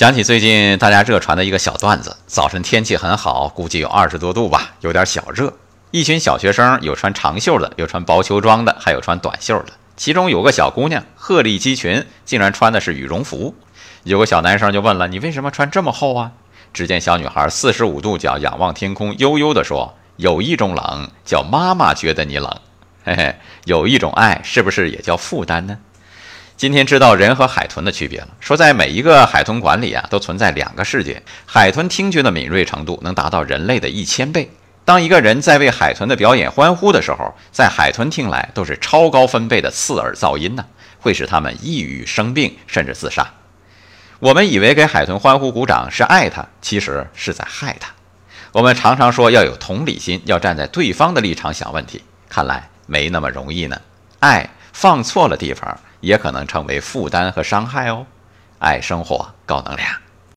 想起最近大家热传的一个小段子：早晨天气很好，估计有二十多度吧，有点小热。一群小学生，有穿长袖的，有穿薄秋装的，还有穿短袖的。其中有个小姑娘鹤立鸡群，竟然穿的是羽绒服。有个小男生就问了：“你为什么穿这么厚啊？”只见小女孩四十五度角仰望天空，悠悠地说：“有一种冷，叫妈妈觉得你冷。嘿嘿，有一种爱，是不是也叫负担呢？”今天知道人和海豚的区别了。说在每一个海豚馆里啊，都存在两个世界。海豚听觉的敏锐程度能达到人类的一千倍。当一个人在为海豚的表演欢呼的时候，在海豚听来都是超高分贝的刺耳噪音呢，会使他们抑郁、生病，甚至自杀。我们以为给海豚欢呼鼓掌是爱它，其实是在害它。我们常常说要有同理心，要站在对方的立场想问题，看来没那么容易呢。爱放错了地方。也可能成为负担和伤害哦。爱生活，高能量。